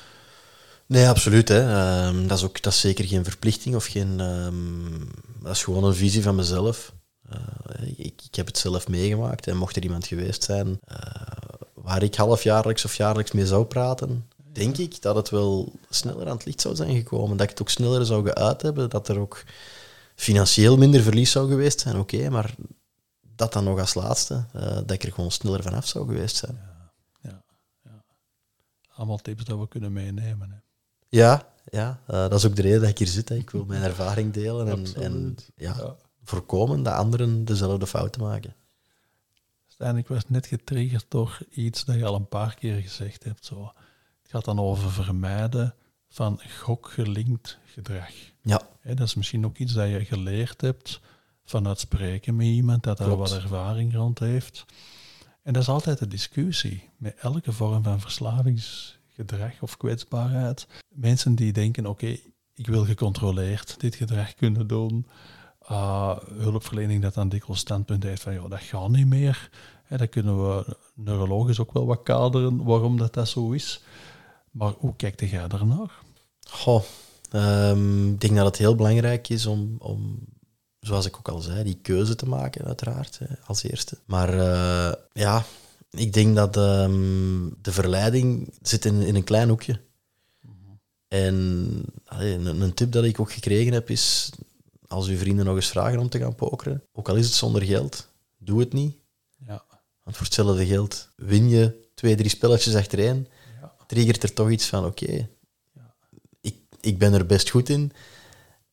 Nee, absoluut. Hè. Um, dat, is ook, dat is zeker geen verplichting of geen. Um, dat is gewoon een visie van mezelf. Uh, ik, ik, heb het zelf meegemaakt en mocht er iemand geweest zijn uh, waar ik halfjaarlijks of jaarlijks mee zou praten, denk ik dat het wel sneller aan het licht zou zijn gekomen. Dat ik het ook sneller zou geuit hebben, dat er ook financieel minder verlies zou geweest zijn, oké, maar dat dan nog als laatste, uh, dat ik er gewoon sneller vanaf zou geweest zijn. Ja, ja, ja. Allemaal tips dat we kunnen meenemen. Hè. Ja, ja uh, dat is ook de reden dat ik hier zit. Hè. Ik wil mijn ervaring delen en, en ja, ja, voorkomen dat anderen dezelfde fouten maken. Stijn, ik was net getriggerd door iets dat je al een paar keer gezegd hebt. Zo. Het gaat dan over vermijden van gokgelinkt gedrag. Ja. Dat is misschien ook iets dat je geleerd hebt vanuit spreken met iemand dat daar wat ervaring rond heeft. En dat is altijd de discussie met elke vorm van verslavings gedrag of kwetsbaarheid. Mensen die denken, oké, ik wil gecontroleerd dit gedrag kunnen doen. Uh, hulpverlening dat dan dikwijls standpunt heeft van, ja, dat gaat niet meer. En dan kunnen we neurologisch ook wel wat kaderen waarom dat, dat zo is. Maar hoe kijkt jij daarnaar? Goh, um, ik denk dat het heel belangrijk is om, om, zoals ik ook al zei, die keuze te maken, uiteraard, hè, als eerste. Maar uh, ja, ik denk dat um, de verleiding zit in, in een klein hoekje. En allee, een, een, tip dat ik ook gekregen heb is, als uw vrienden nog eens vragen om te gaan pokeren, ook al is het zonder geld, doe het niet. Ja. Want voor hetzelfde geld win je twee, drie spelletjes achtereen, ja. triggert er toch iets van, oké, okay, ja. ik, ik ben er best goed in.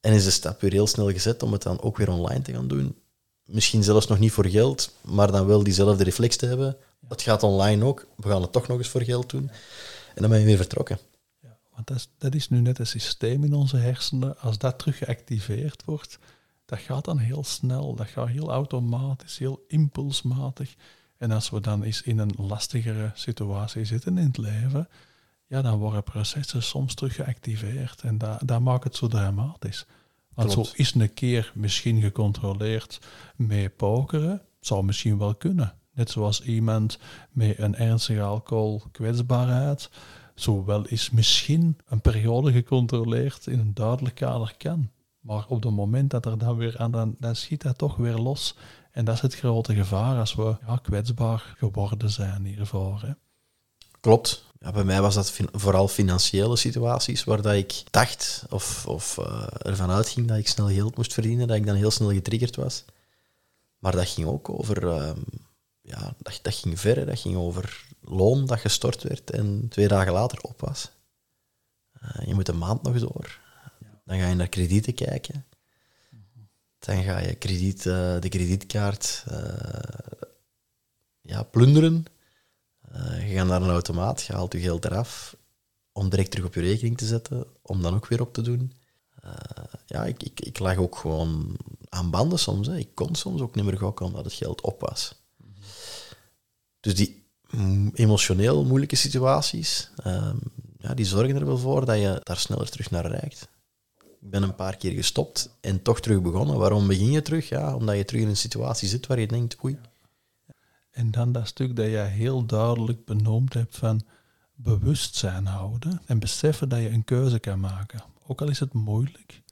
En is de stap weer heel snel gezet om het dan ook weer online te gaan doen. Misschien zelfs nog niet voor geld, maar dan wel diezelfde reflex te hebben het gaat online ook. We gaan het toch nog eens voor geld doen. En dan ben je weer vertrokken. Want dat is, dat is nu net een systeem in onze hersenen. Als dat terug geactiveerd wordt, dat gaat dan heel snel. Dat gaat heel automatisch, heel impulsmatig. En als we dan eens in een lastigere situatie zitten in het leven, ja, dan worden processen soms terug geactiveerd. En dat, dat maakt het zo dramatisch. Want Klopt. zo is een keer misschien gecontroleerd met pokeren, zou misschien wel kunnen. Net zoals iemand met een ernstige zowel is misschien een periode gecontroleerd in een duidelijk kader kan. Maar op het moment dat er dan weer aan, dan, dan schiet dat toch weer los. En dat is het grote gevaar als we ja, kwetsbaar geworden zijn hiervoor. Hè. Klopt. Ja, bij mij was dat vooral financiële situaties waar dat ik dacht of, of uh, ervan uitging dat ik snel geld moest verdienen, dat ik dan heel snel getriggerd was. Maar dat ging ook over uh, ja, dat, dat ging ver. Dat ging over loon dat gestort werd en twee dagen later op was. Uh, je moet een maand nog door. Dan ga je naar kredieten kijken. Dan ga je krediet, eh, de kredietkaart eh, ja, plunderen. Eh, je gaat naar een automaat, je haalt je geld eraf om direct terug op je rekening te zetten, om dan ook weer op te doen. ja, ik, ik, ik lag ook gewoon aan banden soms. Hè. Ik kon soms ook niet meer gokken omdat het geld op was. Dus die emotioneel moeilijke situaties, ehm, ja, die zorgen er wel voor dat je daar sneller terug naar reikt. Ik ben een paar keer gestopt en toch terug begonnen. Waarom begin je terug? Ja, omdat je terug in een situatie zit waar je denkt, oei. En dan dat stuk dat je heel duidelijk benoemd hebt van bewustzijn houden en beseffen dat je een keuze kan maken. Ook al is het moeilijk.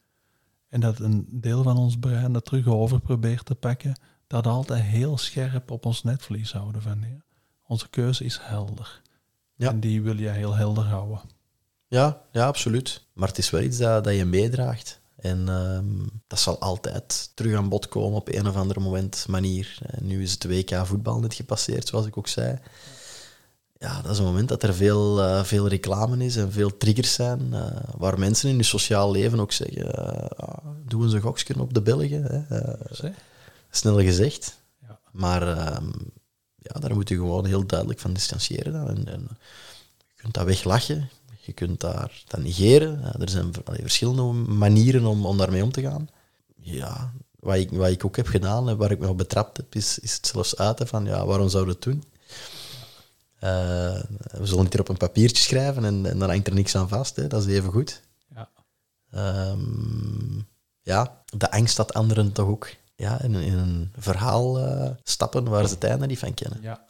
En dat een deel van ons brein dat terug over probeert te pakken, dat altijd heel scherp op ons netvlies houden van ja, onze keuze is helder. Ja. En die wil je heel helder houden. Ja, ja, absoluut. Maar het is wel iets dat, dat je meedraagt. En ehm, dat zal altijd terug aan bod komen op een of andere moment, manier. En nu is het WK voetbal net gepasseerd, zoals ik ook zei. Ja, dat is een moment dat er veel, uh, veel reclame is en veel triggers zijn, uh, waar mensen in hun sociaal leven ook zeggen, uh, doe eens een goksje op de Belgen. Hè. snel gezegd. Ja. Maar ehm, ja, daar moet je gewoon heel duidelijk van distancieren. Dan. En, en je kunt dat weglachen, je kunt daar dat negeren. er zijn verschillende manieren om, om daarmee om te gaan. Ja, wat ik, wat ik ook heb gedaan en waar ik me op betrapt heb, is, is het zelfs uiten van ja, waarom zouden we het doen? Uh, we zullen het hier op een papiertje schrijven en, en dan hangt er niks aan vast. Hè. Dat is even goed. Ja. Um, ja, de angst dat anderen toch ook ja, in, in een verhaal uh, stappen waar ze het einde niet van kennen. Ja,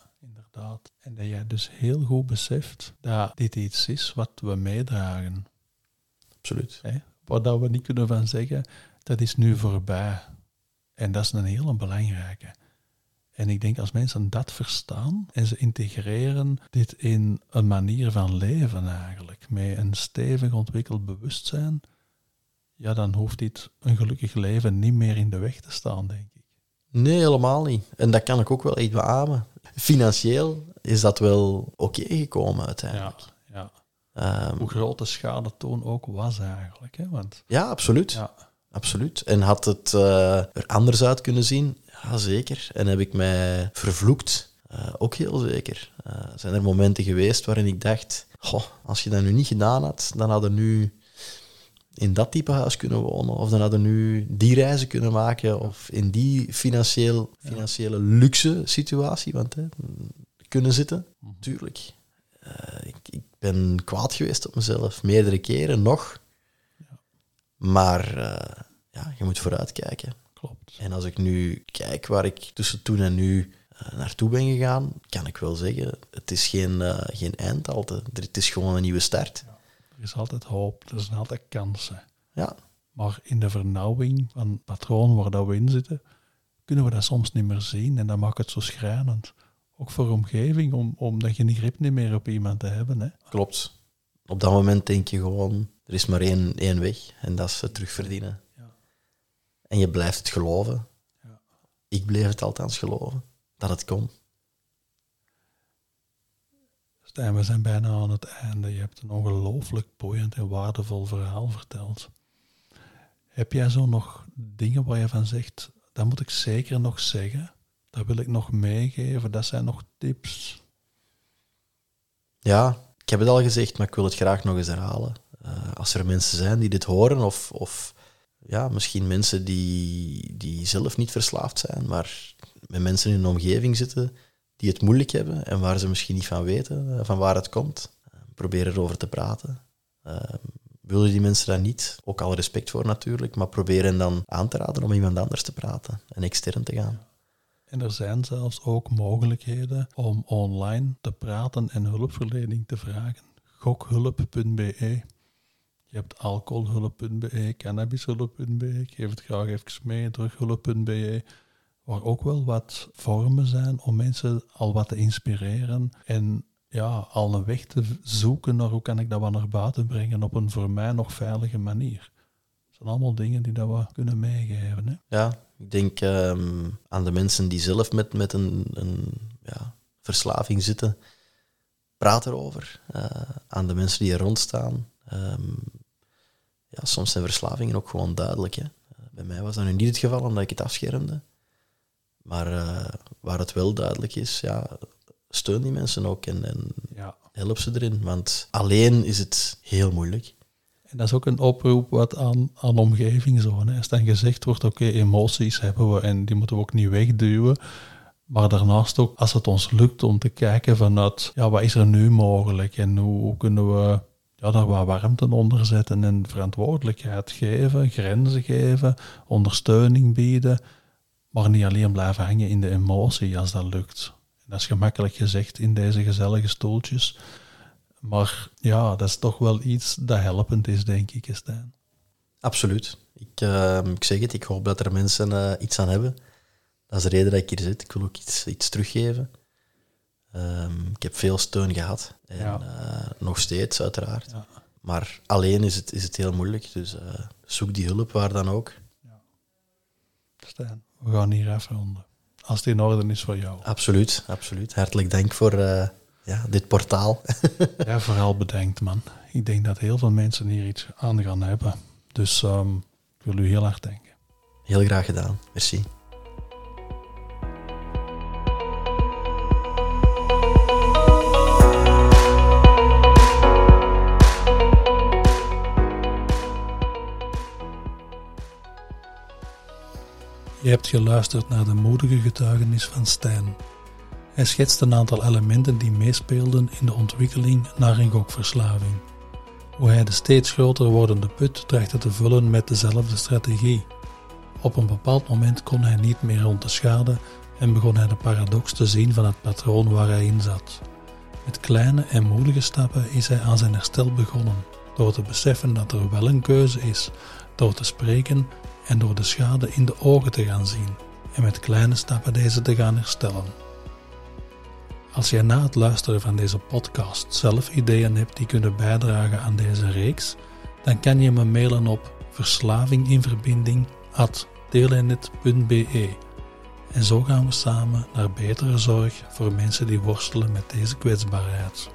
en dat jij dus heel goed beseft dat dit iets is wat we meedragen. Absoluut. Hè? Wat dat we niet kunnen van zeggen, dat is nu voorbij. En dat is een hele belangrijke. En ik denk als mensen dat verstaan en ze integreren dit in een manier van leven eigenlijk, met een stevig ontwikkeld bewustzijn, ja, dan hoeft dit een gelukkig leven niet meer in de weg te staan, denk ik. Nee, helemaal niet. En dat kan ik ook wel echt beamen financieel is dat wel oké gekomen uiteindelijk. Ja, ja. Um, Hoe groot de schade toen ook was eigenlijk. Hè? Want, ja, absoluut. Ja. absoluut. En had het uh, er anders uit kunnen zien? Ja, zeker. En heb ik mij vervloekt? Uh, ook heel zeker. Uh, zijn er momenten geweest waarin ik dacht, goh, als je dat nu niet gedaan had, dan hadden nu in dat type huis kunnen wonen. Of dan hadden nu die reizen kunnen maken. Of in die financieel, financiële luxe situatie want, hè, kunnen zitten. Mhm. Tuurlijk. Uh, ik, ik, ben kwaad geweest op mezelf. Meerdere keren nog. Ja. Maar uh, ja, je moet vooruitkijken. Klopt. En als ik nu kijk waar ik tussen toen en nu uh, naartoe ben gegaan, kan ik wel zeggen, het is geen, geen eindhalte. Het is gewoon een nieuwe start. Er is altijd hoop, er zijn altijd kansen. Ja. Maar in de vernauwing van het patroon waar dat we in zitten, kunnen we dat soms niet meer zien. En dat maakt het zo schrijnend. Ook voor de omgeving, om, omdat je grip niet meer op iemand te hebben. Hè. Klopt. Op dat moment denk je gewoon, er is maar één, één weg. En dat is het terugverdienen. Ja. En je blijft het geloven. Ja. Ik bleef het althans geloven, dat het kon. En we zijn bijna aan het einde. Je hebt een ongelooflijk boeiend en waardevol verhaal verteld. Heb jij zo nog dingen waar je van zegt, dat moet ik zeker nog zeggen, dat wil ik nog meegeven, dat zijn nog tips? Ja, ik heb het al gezegd, maar ik wil het graag nog eens herhalen. Uh, als er mensen zijn die dit horen, of, of ja, misschien mensen die, die zelf niet verslaafd zijn, maar met mensen in hun omgeving zitten die het moeilijk hebben en waar ze misschien niet van weten, eh, van waar het komt. Eh, probeer erover te praten. Uh, willen die mensen dat niet? Ook al respect voor natuurlijk, maar probeer hen dan aan te raden om iemand anders te praten en extern te gaan. En er zijn zelfs ook mogelijkheden om online te praten en hulpverlening te vragen. Gokhulp.be. Je hebt alcoholhulp.be, cannabishulp.be. Geef het graag even mee, drughulp.be waar ook wel wat vormen zijn om mensen al wat te inspireren en ja, al een weg te zoeken naar hoe kan ik dat wat naar buiten brengen op een voor mij nog veilige manier. Dat zijn allemaal dingen die dat we kunnen meegeven. Hè? Ja, ik denk ehm, aan de mensen die zelf met, met een, een ja, verslaving zitten. Praat erover. Uh, aan de mensen die er rondstaan. Um, ja, soms zijn verslavingen ook gewoon duidelijk. Hè. Bij mij was dat nu niet het geval, omdat ik het afschermde. Maar uh, waar het wel duidelijk is, ja, steun die mensen ook en, en ja. help ze erin. Want alleen is het heel moeilijk. En dat is ook een oproep wat aan, aan omgeving zo. Hè. Als dan gezegd wordt, oké, emoties hebben we en die moeten we ook niet wegduwen. Maar daarnaast ook, als het ons lukt om te kijken vanuit, ja, wat is er nu mogelijk en hoe, kunnen we ja, daar wat warmte onder zetten en verantwoordelijkheid geven, grenzen geven, ondersteuning bieden, maar niet alleen blijven hangen in de emotie als dat lukt. Dat is gemakkelijk gezegd in deze gezellige stoeltjes. Maar ja, dat is toch wel iets dat helpend is, denk ik, Stijn. Absoluut. Ik, uh, ik zeg het, ik hoop dat er mensen uh, iets aan hebben. Dat is de reden dat ik hier zit. Ik wil ook iets, iets teruggeven. Um, ik heb veel steun gehad. En ja. uh, nog steeds, uiteraard. Ja. Maar alleen is het, is het heel moeilijk. Dus zoek die hulp waar dan ook. Ja. Stijn, we gaan hier even onder. Als het in orde is voor jou. Absoluut, absoluut. Hartelijk dank voor ja, dit portaal. ja, vooral bedenkt, man. Ik denk dat heel veel mensen hier iets aan gaan hebben. Dus um, ik wil u heel erg danken. Heel graag gedaan. Merci. Je hebt geluisterd naar de moedige getuigenis van Stijn. Hij schetst een aantal elementen die meespeelden in de ontwikkeling naar een gokverslaving. Hoe hij de steeds groter wordende put trachtte te vullen met dezelfde strategie. Op een bepaald moment kon hij niet meer rond de schade en begon hij de paradox te zien van het patroon waar hij in zat. Met kleine en moedige stappen is hij aan zijn herstel begonnen, door te beseffen dat er wel een keuze is, door te spreken en door de schade in de ogen te gaan zien en met kleine stappen deze te gaan herstellen. Als jij na het luisteren van deze podcast zelf ideeën hebt die kunnen bijdragen aan deze reeks, dan kan je me mailen op verslavinginverbinding.telenet.be. En zo gaan we samen naar betere zorg voor mensen die worstelen met deze kwetsbaarheid.